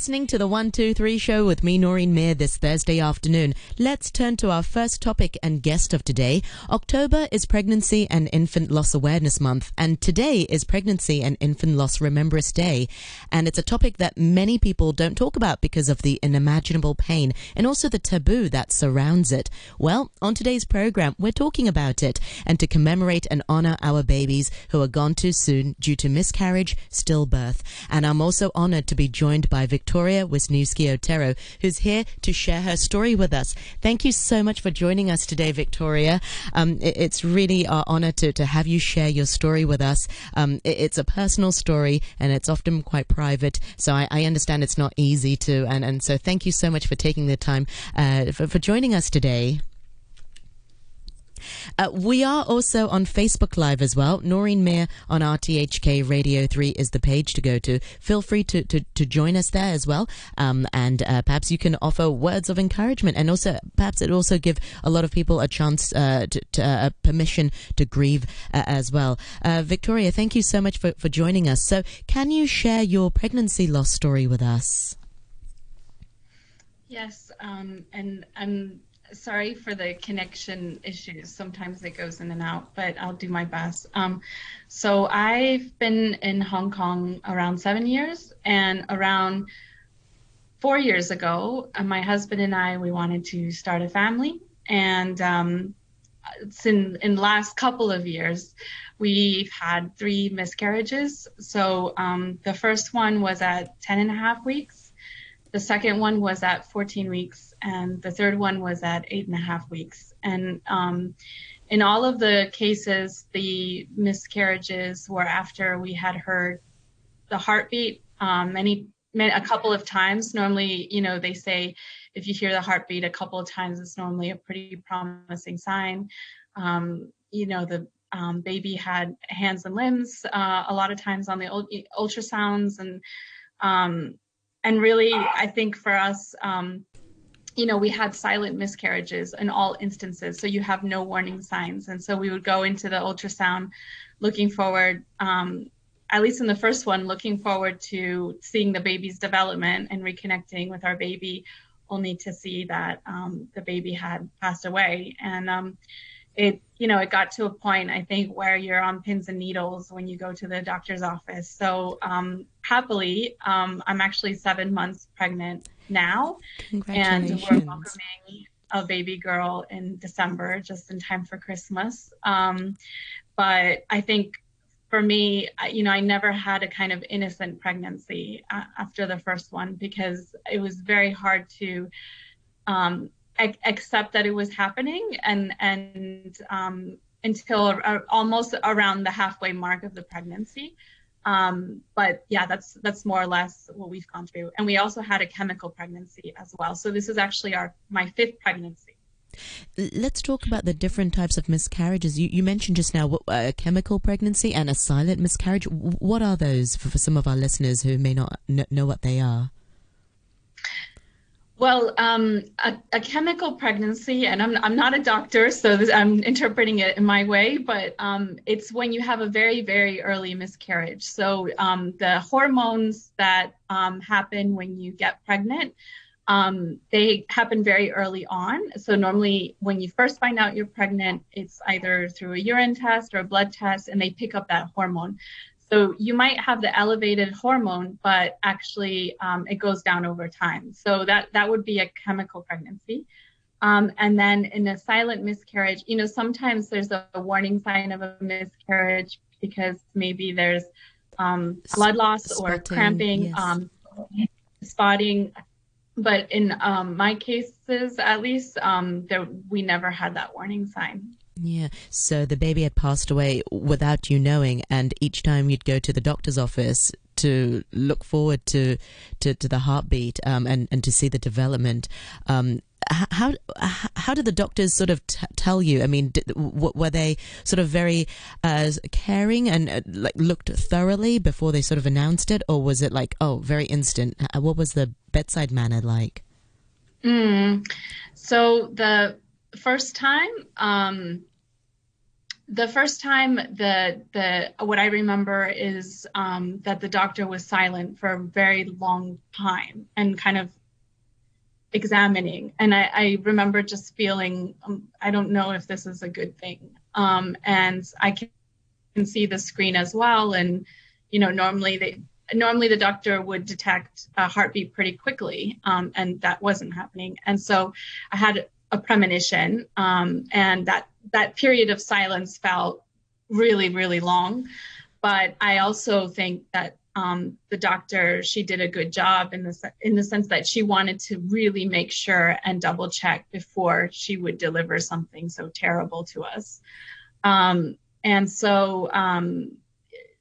listening to the 123 show with me, Noreen Mir, this Thursday afternoon. Let's turn to our first topic and guest of today. October is Pregnancy and Infant Loss Awareness Month, and today is Pregnancy and Infant Loss Remembrance Day. And it's a topic that many people don't talk about because of the unimaginable pain and also the taboo that surrounds it. Well, on today's program, we're talking about it and to commemorate and honor our babies who are gone too soon due to miscarriage, stillbirth. And I'm also honored to be joined by Victoria Wisniewski Otero, who's here to share her story with us. Thank you so much for joining us today, Victoria. Um, it, it's really our honor to, to have you share your story with us. Um, it, it's a personal story and it's often quite private, so I, I, understand it's not easy to. And, and so thank you so much for taking the time uh, for, for joining us today. Uh, we are also on Facebook Live as well. Noreen Mir on RTHK Radio 3 is the page to go to. Feel free to, to, to join us there as well. Um, and uh, perhaps you can offer words of encouragement and also perhaps it also give a lot of people a chance uh, to, to uh, permission to grieve uh, as well. Uh, Victoria, thank you so much for, for joining us. So, can you share your pregnancy loss story with us? Yes, um, and I'm sorry for the connection issues. Sometimes it goes in and out, but I'll do my best. Um, so I've been in Hong Kong around seven years, and around four years ago, uh, my husband and I we wanted to start a family, and um, in in the last couple of years. We've had three miscarriages. So um, the first one was at 10 and a half weeks. The second one was at 14 weeks and the third one was at eight and a half weeks. And um, in all of the cases, the miscarriages were after we had heard the heartbeat um, many, many, a couple of times. Normally, you know, they say if you hear the heartbeat a couple of times, it's normally a pretty promising sign. Um, you know, the um, baby had hands and limbs uh, a lot of times on the ultrasounds and um, and really, I think for us, um, you know, we had silent miscarriages in all instances. So you have no warning signs. And so we would go into the ultrasound looking forward, um, at least in the first one, looking forward to seeing the baby's development and reconnecting with our baby, only to see that um, the baby had passed away. And um, it, you know, it got to a point, I think, where you're on pins and needles when you go to the doctor's office. So um, happily, um, I'm actually seven months pregnant now. And we're welcoming a baby girl in December, just in time for Christmas. Um, but I think for me, you know, I never had a kind of innocent pregnancy uh, after the first one because it was very hard to um, ac- accept that it was happening and and um, until uh, almost around the halfway mark of the pregnancy. Um, but yeah, that's that's more or less what we've gone through. And we also had a chemical pregnancy as well. So this is actually our my fifth pregnancy. Let's talk about the different types of miscarriages. You, you mentioned just now a chemical pregnancy and a silent miscarriage. What are those for, for some of our listeners who may not know what they are? Well, um, a, a, chemical pregnancy, and I'm, I'm not a doctor, so this, I'm interpreting it in my way, but um, it's when you have a very, very early miscarriage. So um, the hormones that um, happen when you get pregnant, um, they happen very early on. So normally when you first find out you're pregnant, it's either through a urine test or a blood test, and they pick up that hormone. So you might have the elevated hormone, but actually um, it goes down over time. So that that would be a chemical pregnancy. Um, and then in a silent miscarriage, you know, sometimes there's a warning sign of a miscarriage because maybe there's um, blood loss spotting, or cramping, yes. Um, spotting. But in um, my cases, at least, um, there, we never had that warning sign. Yeah. So the baby had passed away without you knowing, and each time you'd go to the doctor's office to look forward to to, to the heartbeat um, and and to see the development. Um, how how did the doctors sort of t- tell you? I mean, did, w- were they sort of very uh, caring and uh, like looked thoroughly before they sort of announced it, or was it like oh, very instant? What was the bedside manner like? Mm. So the first time, um, the first time the the what I remember is um, that the doctor was silent for a very long time and kind of examining. And I, I remember just feeling um, I don't know if this is a good thing. Um, and I can, can see the screen as well. And you know, normally they normally the doctor would detect a heartbeat pretty quickly, um, and that wasn't happening. And so I had a premonition, um, and that that period of silence felt really, really long. But I also think that um, the doctor she did a good job in the in the sense that she wanted to really make sure and double check before she would deliver something so terrible to us. Um, and so um,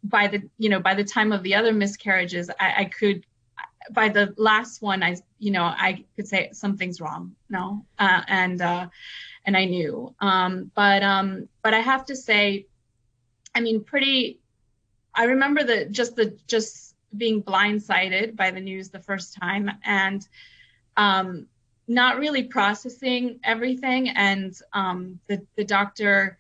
by the you know by the time of the other miscarriages, I, I could by the last one, I you know I could say something's wrong. No, uh, and uh, and I knew. Um, but um, but I have to say, I mean, pretty. I remember the just the just being blindsided by the news the first time and um, not really processing everything, and um, the the doctor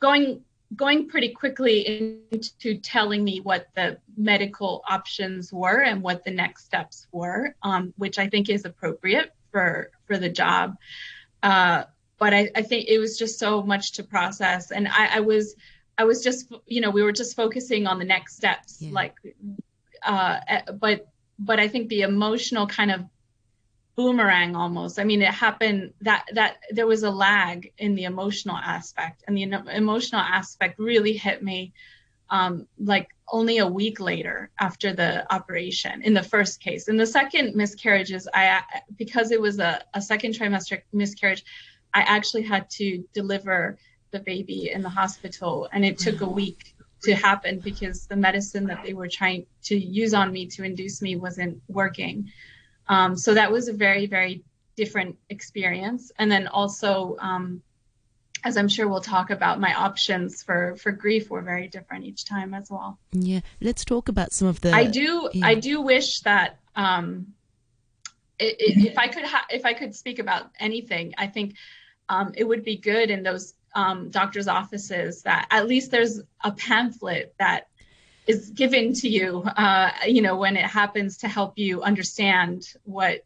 going going pretty quickly into telling me what the medical options were and what the next steps were, um, which I think is appropriate for for the job. Uh, but I, I, think it was just so much to process, and I, I, was I was just you know we were just focusing on the next steps, yeah. like, uh, eh, but but I think the emotional kind of boomerang almost. I mean, it happened that that there was a lag in the emotional aspect, and the emotional aspect really hit me um, like only a week later after the operation in the first case. In the second miscarriages, I because it was a, a second trimester miscarriage, I actually had to deliver the baby in the hospital, and it took a week to happen because the medicine that they were trying to use on me to induce me wasn't working. Um, so that was a very, very different experience. And then also, um, as I'm sure we'll talk about, my options for for grief were very different each time as well. Yeah, let's talk about some of the. I do. Yeah. I do wish that um, if I could ha- if I could speak about anything, I think um, it would be good in those um, doctors' offices that at least there's a pamphlet that is given to you, uh, you know, when it happens to help you understand what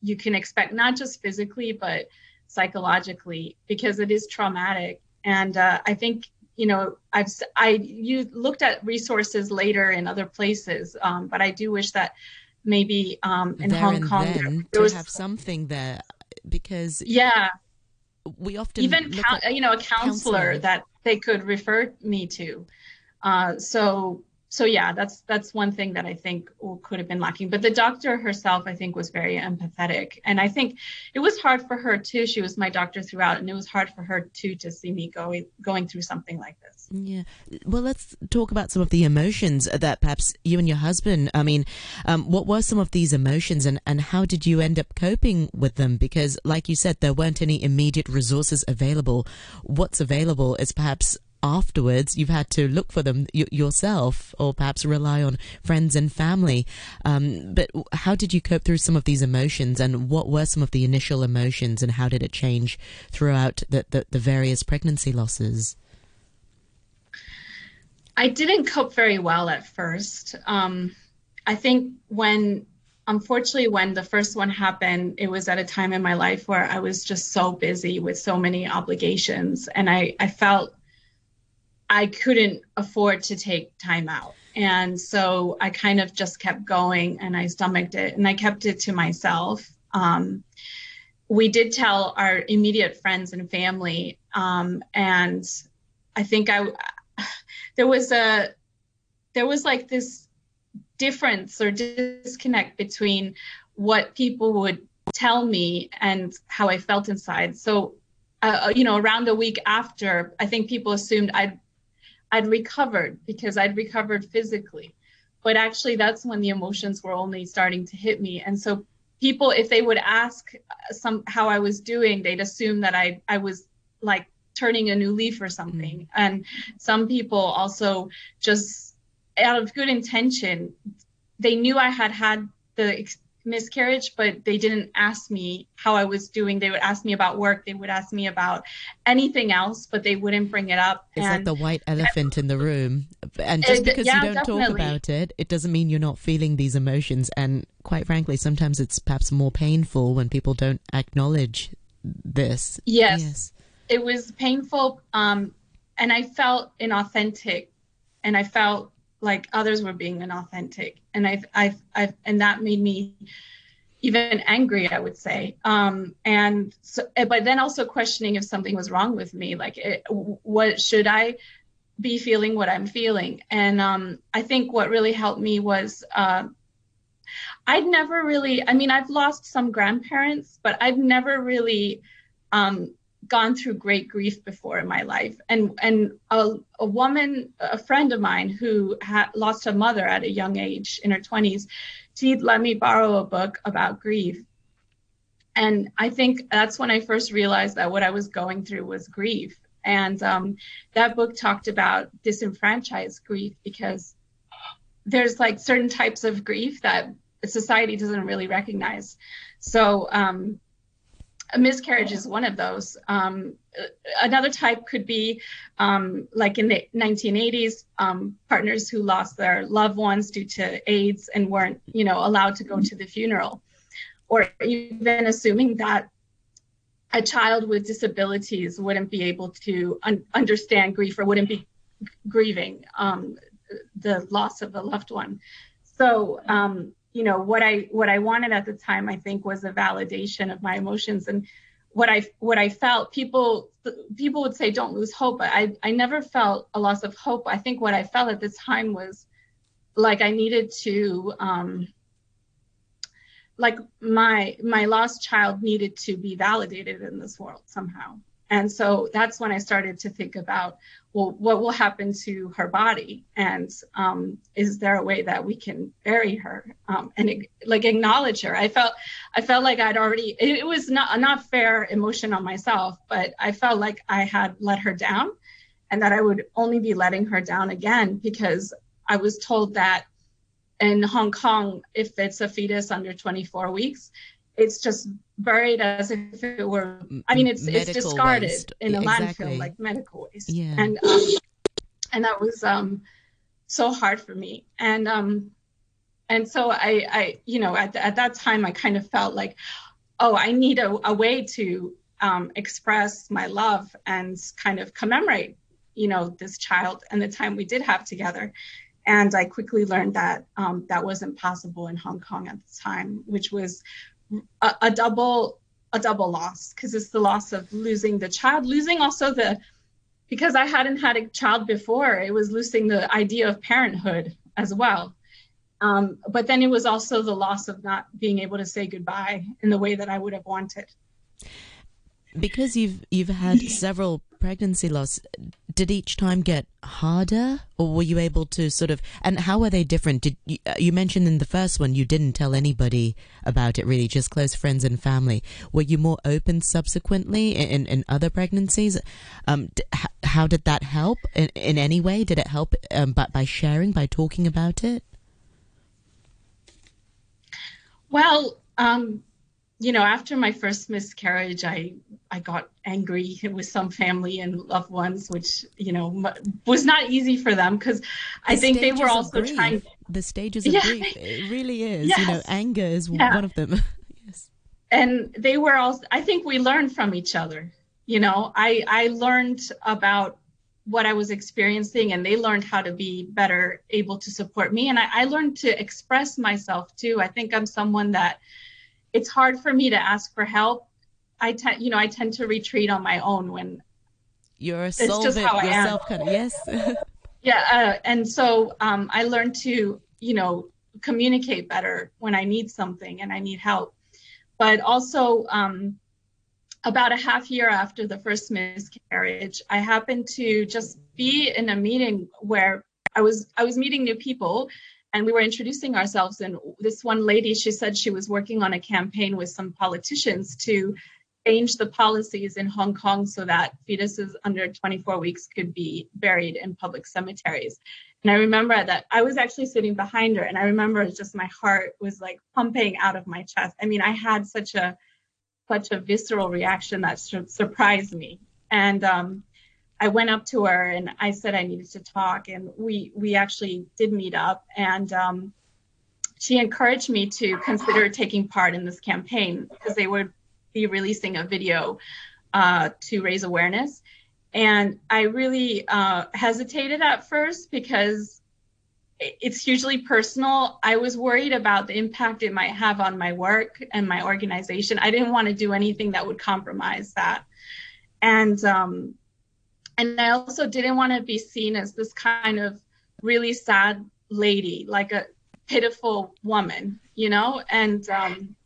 you can expect, not just physically, but psychologically, because it is traumatic. And uh, I think, you know, I've I you looked at resources later in other places, um, but I do wish that maybe um, in there Hong Kong there, there was, have something there because yeah. we often even you know a counselor, that they could refer me to. Uh, so so yeah, that's that's one thing that I think could have been lacking. But the doctor herself, I think, was very empathetic, and I think it was hard for her too. She was my doctor throughout, and it was hard for her too to see me going going through something like this. Yeah. Well, let's talk about some of the emotions that perhaps you and your husband. I mean, um, what were some of these emotions, and and how did you end up coping with them? Because, like you said, there weren't any immediate resources available. What's available is perhaps afterwards you've had to look for them y- yourself or perhaps rely on friends and family. Um, but how did you cope through some of these emotions and what were some of the initial emotions and how did it change throughout the, the, the various pregnancy losses? I didn't cope very well at first. Um, I think when unfortunately when the first one happened it was at a time in my life where i was just so busy with so many obligations and i, I felt I couldn't afford to take time out. And so I kind of just kept going and I stomached it and I kept it to myself. Um, we did tell our immediate friends and family. Um, and I think I, there was a, there was like this difference or disconnect between what people would tell me and how I felt inside. So, uh, you know, around a week after, I think people assumed I'd I'd recovered because I'd recovered physically. But actually, that's when the emotions were only starting to hit me. And so, people, if they would ask some how I was doing, they'd assume that I I was like turning a new leaf or something. Mm-hmm. And some people also just out of good intention, they knew I had had the miscarriage, but they didn't ask me how I was doing. They would ask me about work. They would ask me about anything else, but they wouldn't bring it up. It's and, like the white elephant in the room. And just it, because yeah, you don't definitely. talk about it, it doesn't mean you're not feeling these emotions. And quite frankly, sometimes it's perhaps more painful when people don't acknowledge this. Yes. yes. It was painful. Um, and I felt inauthentic and I felt like others were being inauthentic. And I've, I've, I've, and that made me even angry, I would say. Um, and so, but then also questioning if something was wrong with me, like it, what should I be feeling what I'm feeling? And um, I think what really helped me was, uh, I'd never really, I mean, I've lost some grandparents, but I've never really um, gone through great grief before in my life. And and a, a woman, a friend of mine who had lost her mother at a young age in her 20s, she'd let me borrow a book about grief. And I think that's when I first realized that what I was going through was grief. And um, that book talked about disenfranchised grief because there's like certain types of grief that society doesn't really recognize. So um, a miscarriage is one of those. Um, another type could be um, like in the 1980s, um, partners who lost their loved ones due to AIDS and weren't, you know, allowed to go to the funeral, or even assuming that a child with disabilities wouldn't be able to un- understand grief or wouldn't be grieving um, the loss of a loved one. So um, you know what i what i wanted at the time i think was a validation of my emotions. And what i what i felt people people would say don't lose hope. But i i never felt a loss of hope. I think what i felt at the time was like i needed to um like my my lost child needed to be validated in this world somehow and so that's when I started to think about, well, what will happen to her body? And um, is there a way that we can bury her um, and like acknowledge her? I felt, I felt like I'd already, it, it was not, a not fair emotion on myself, but I felt like I had let her down and that I would only be letting her down again because I was told that in Hong Kong, if it's a fetus under 24 weeks, it's just buried as if it were i mean it's medical it's discarded waste. in a exactly. landfill like medical waste yeah. and um, and that was um so hard for me and um and so i i you know at, at that time i kind of felt like oh i need a, a way to um, express my love and kind of commemorate you know this child and the time we did have together and i quickly learned that um, that wasn't possible in hong kong at the time which was a, a double a double loss because it's the loss of losing the child, losing also the because I hadn't had a child before, it was losing the idea of parenthood as well. Um, but then it was also the loss of not being able to say goodbye in the way that I would have wanted. Because you've you've had several pregnancy loss, did each time get harder, or were you able to sort of? And how were they different? Did you, uh, you mentioned in the first one you didn't tell anybody about it, really, just close friends and family. Were you more open subsequently in in other pregnancies? Um, d- how did that help in, in any way? Did it help um, by, by sharing, by talking about it? Well, um, you know, after my first miscarriage, I I got angry with some family and loved ones, which you know was not easy for them because I think they were also trying. The stages of yeah, grief, it really is. Yes, you know, anger is yeah. one of them. yes. And they were also. I think we learned from each other. You know, I I learned about what I was experiencing, and they learned how to be better able to support me, and I, I learned to express myself too. I think I'm someone that it's hard for me to ask for help. I tend, you know, I tend to retreat on my own when you're a solvent yourself, kind of yes. yeah, uh, and so um, I learned to, you know, communicate better when I need something and I need help. But also, um, about a half year after the first miscarriage, I happened to just be in a meeting where I was I was meeting new people and we were introducing ourselves and this one lady she said she was working on a campaign with some politicians to change the policies in Hong Kong so that fetuses under 24 weeks could be buried in public cemeteries. And I remember that I was actually sitting behind her, and I remember just my heart was like pumping out of my chest. I mean, I had such a such a visceral reaction that surprised me. And um, I went up to her and I said I needed to talk, and we we actually did meet up, and um, she encouraged me to consider taking part in this campaign because they would be releasing a video uh, to raise awareness. And I really uh, hesitated at first because it's hugely personal. I was worried about the impact it might have on my work and my organization. I didn't want to do anything that would compromise that. And um, and I also didn't want to be seen as this kind of really sad lady, like a pitiful woman, you know. And um,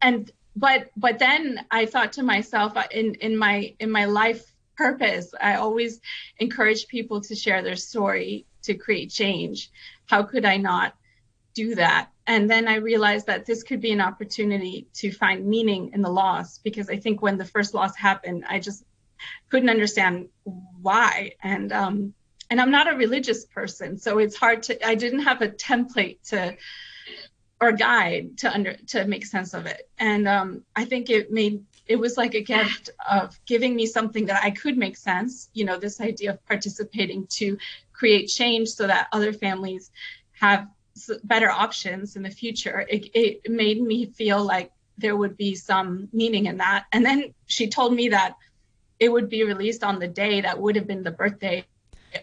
and but but then I thought to myself uh, in in my in my life purpose, I always encourage people to share their story to create change. How could I not do that? And then I realized that this could be an opportunity to find meaning in the loss because I think when the first loss happened, I just couldn't understand why. And um, and I'm not a religious person, so it's hard to. I didn't have a template to or guide to under to make sense of it. And um, I think it made it was like a gift of giving me something that I could make sense. You know, this idea of participating to create change so that other families have better options in the future. It, it made me feel like there would be some meaning in that. And then she told me that it would be released on the day that would have been the birthday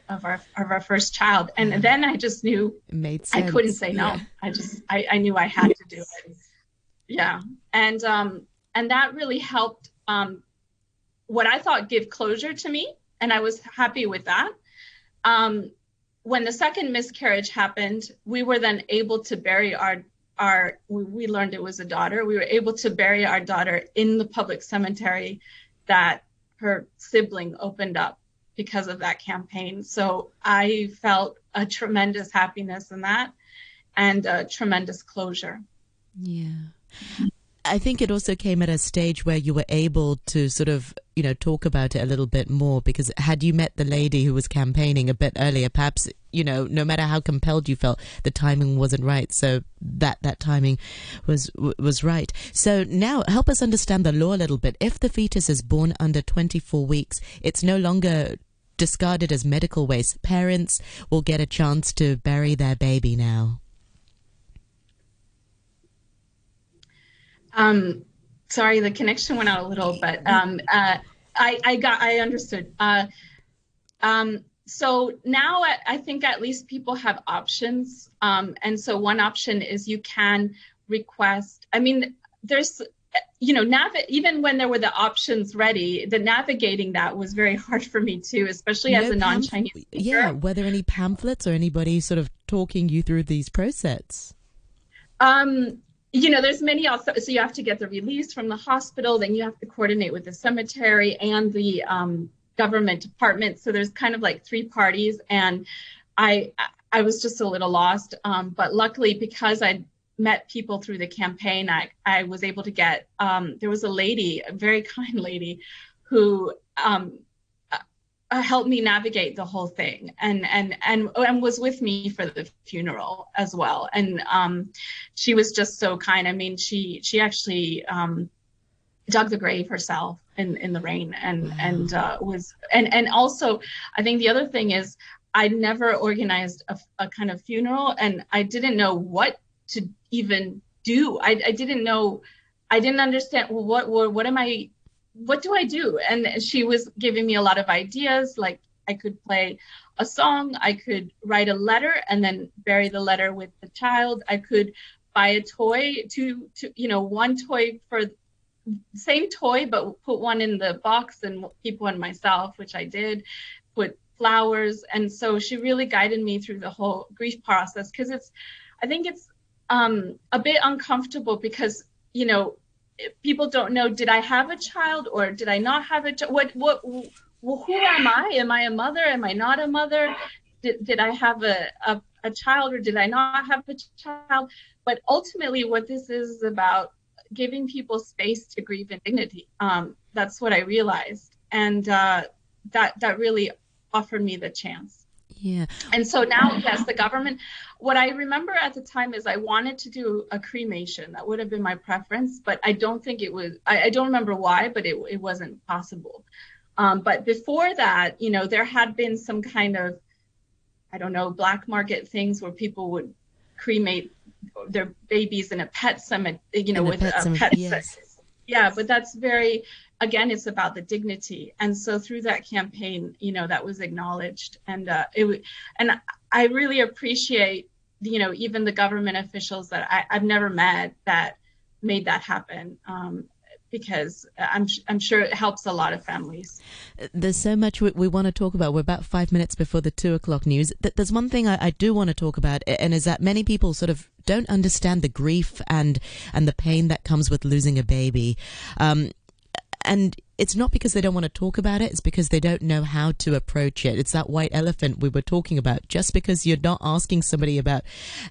of our of our first child. And then I just knew it made sense. I couldn't say no. Yeah. I just I, I knew I had to do it. Yeah. And um and that really helped um what I thought give closure to me. And I was happy with that. Um when the second miscarriage happened, we were then able to bury our our we learned it was a daughter. We were able to bury our daughter in the public cemetery that her sibling opened up because of that campaign. So I felt a tremendous happiness in that and a tremendous closure. Yeah. I think it also came at a stage where you were able to sort of, you know, talk about it a little bit more because had you met the lady who was campaigning a bit earlier, perhaps, you know, no matter how compelled you felt, the timing wasn't right. So that, that timing was, was right. So now help us understand the law a little bit. If the fetus is born under 24 weeks, it's no longer discarded as medical waste. Parents will get a chance to bury their baby now. Um, sorry, the connection went out a little, but um, uh, I, I got, I understood. Uh, um, so now I think at least people have options. Um, and so one option is you can request, I mean, there's, you know, nav- even when there were the options ready, the navigating that was very hard for me too, especially no as a non-Chinese. Speaker. Yeah, were there any pamphlets or anybody sort of talking you through these process? Um, you know, there's many also. So you have to get the release from the hospital, then you have to coordinate with the cemetery and the um, government department. So there's kind of like three parties, and I I was just a little lost. Um, but luckily, because I met people through the campaign, I I was able to get. Um, there was a lady, a very kind lady, who um, uh, helped me navigate the whole thing and and and and was with me for the funeral as well and um she was just so kind i mean she she actually um dug the grave herself in in the rain and wow. and uh was and and also i think the other thing is i never organized a, a kind of funeral and i didn't know what to even do i i didn't know i didn't understand well, what what what am i what do I do? And she was giving me a lot of ideas, like I could play a song, I could write a letter and then bury the letter with the child. I could buy a toy to, to you know, one toy for same toy, but put one in the box and keep one myself, which I did. Put flowers, and so she really guided me through the whole grief process because it's, I think it's um, a bit uncomfortable because you know people don't know did i have a child or did i not have a child what what well, who am i? Am i a mother? Am i not a mother? Did, did i have a, a, a child or did i not have a child? But ultimately what this is about giving people space to grieve in dignity. Um, that's what I realized, and uh, that that really offered me the chance. Yeah. And so now, yes, the government. What I remember at the time is I wanted to do a cremation. That would have been my preference, but I don't think it was. I, I don't remember why, but it it wasn't possible. Um, but before that, you know, there had been some kind of, I don't know, black market things where people would cremate their babies in a pet cemetery, you know, In a with pet a pet. yes. Yeah, but that's very, again, it's about the dignity. And so through that campaign, you know, that was acknowledged, and uh, it, w- and I really appreciate, you know, even the government officials that I, I've never met that made that happen. Um, because I'm I'm sure it helps a lot of families. There's so much we, we want to talk about. We're about five minutes before the two o'clock news. Th- There's one thing I, I do want to talk about, and is that many people sort of don't understand the grief and and the pain that comes with losing a baby. Um, and it's not because they don't want to talk about it, it's because they don't know how to approach it. It's that white elephant we were talking about. Just because you're not asking somebody about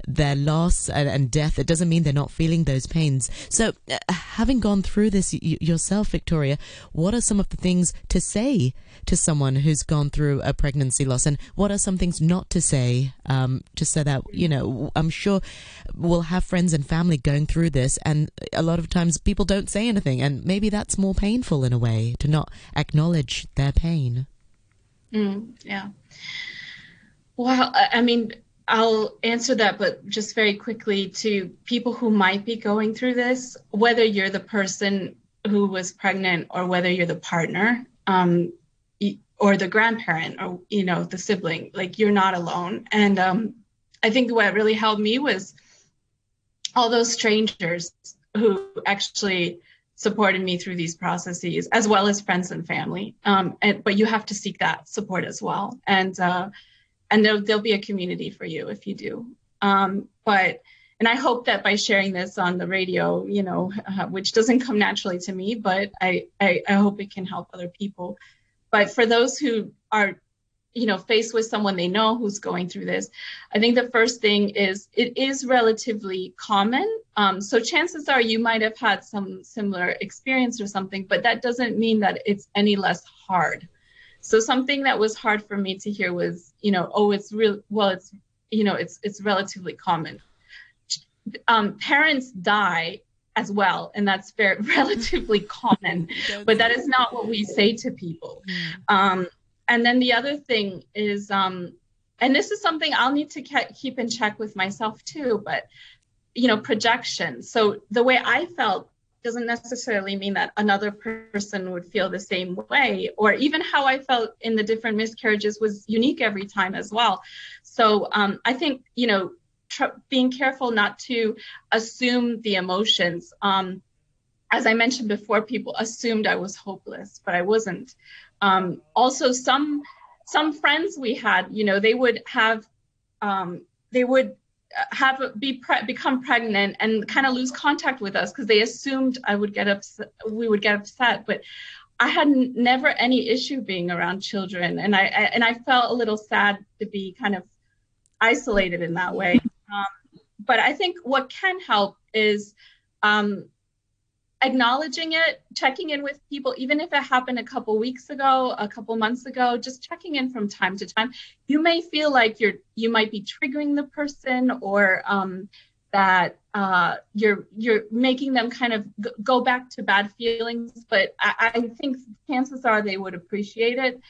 their loss and, and death, it doesn't mean they're not feeling those pains. So, uh, having gone through this y- yourself, Victoria, what are some of the things to say to someone who's gone through a pregnancy loss? And what are some things not to say, um, just so that, you know, I'm sure we'll have friends and family going through this, and a lot of times people don't say anything, and maybe that's more painful in a way to not acknowledge their pain. Mm, yeah. Well, I I mean, I'll answer that, but just very quickly to people who might be going through this, whether you're the person who was pregnant or whether you're the partner um, or the grandparent or, you know, the sibling, like you're not alone. And um, I think what really helped me was all those strangers who actually supported me through these processes, as well as friends and family. Um, and, but you have to seek that support as well, and uh, and there'll, there'll be a community for you if you do. Um, but and I hope that by sharing this on the radio, you know, uh, which doesn't come naturally to me, but I, I I hope it can help other people. But for those who are you know faced with someone they know who's going through this i think the first thing is it is relatively common. Um, so chances are you might have had some similar experience or something but that doesn't mean that it's any less hard. So something that was hard for me to hear was you know oh it's real well it's you know it's it's relatively common. Um, parents die as well and that's very relatively common but that is not what we say to people. Um, and then the other thing is um and this is something i'll need to ke- keep in check with myself too but you know projection. So the way i felt doesn't necessarily mean that another person would feel the same way or even how i felt in the different miscarriages was unique every time as well. So um, i think you know tr- being careful not to assume the emotions. Um, as i mentioned before people assumed i was hopeless but i wasn't um, also some some friends we had you know they would have um, they would have be pre- become pregnant and kind of lose contact with us because they assumed i would get upset we would get upset but i had n- never any issue being around children. And I, I and i felt a little sad to be kind of isolated in that way. Um, but i think what can help is um, acknowledging it, checking in with people, even if it happened a couple weeks ago, a couple months ago, just checking in from time to time. You may feel like you're you might be triggering the person or um, that uh, you're you're making them kind of g- go back to bad feelings, but I, I think chances are they would appreciate it.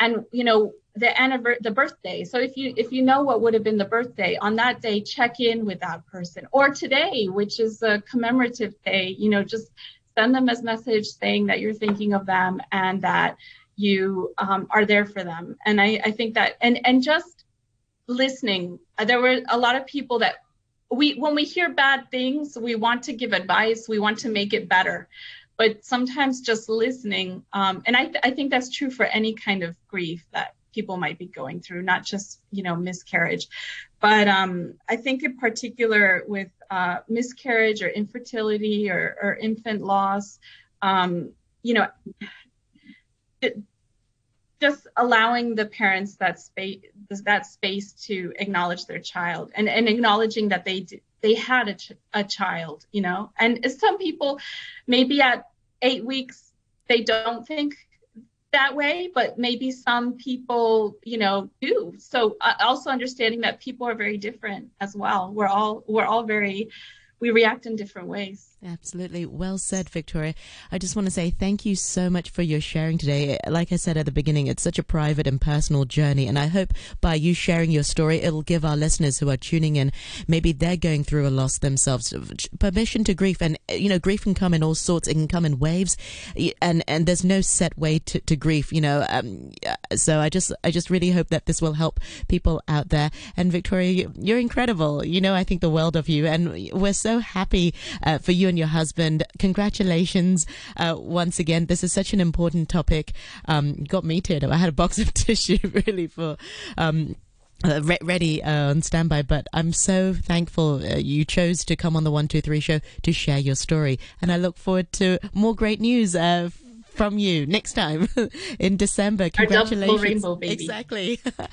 And you know the anniversary, the birthday. So if you if you know what would have been the birthday on that day, check in with that person. Or today, which is a commemorative day, you know, just send them a message saying that you're thinking of them and that you um, are there for them. And I, I think that and and just listening. There were a lot of people that we when we hear bad things, we want to give advice, we want to make it better but sometimes just listening um, and I, th- I think that's true for any kind of grief that people might be going through not just you know miscarriage. But um, i think in particular with uh, miscarriage or infertility or, or infant loss um, you know it, just allowing the parents that space that space to acknowledge their child and, and acknowledging that they d- they had a, ch- a child, you know. And some people, maybe at eight weeks, they don't think that way, but maybe some people, you know, do. So uh, also understanding that people are very different as well. We're all we're all very we react in different ways. Absolutely. Well said, Victoria. I just want to say thank you so much for your sharing today. Like I said at the beginning, it's such a private and personal journey. And I hope by you sharing your story, it'll give our listeners who are tuning in, maybe they're going through a loss themselves, permission to grief. And, you know, grief can come in all sorts. It can come in waves and, and there's no set way to, to grief, you know. Um, so I just, I just really hope that this will help people out there. And Victoria, you're incredible. You know, I think the world of you and we're so happy uh, for you and your husband. Congratulations uh, once again. This is such an important topic. Um, got me teared up. I had a box of tissue really for. Um, uh, re- ready uh, on standby, but I'm so thankful uh, you chose to come on the One Two Three show to share your story, and I look forward to more great news uh, from you next time in December. Congratulations! rainbow, baby. Exactly.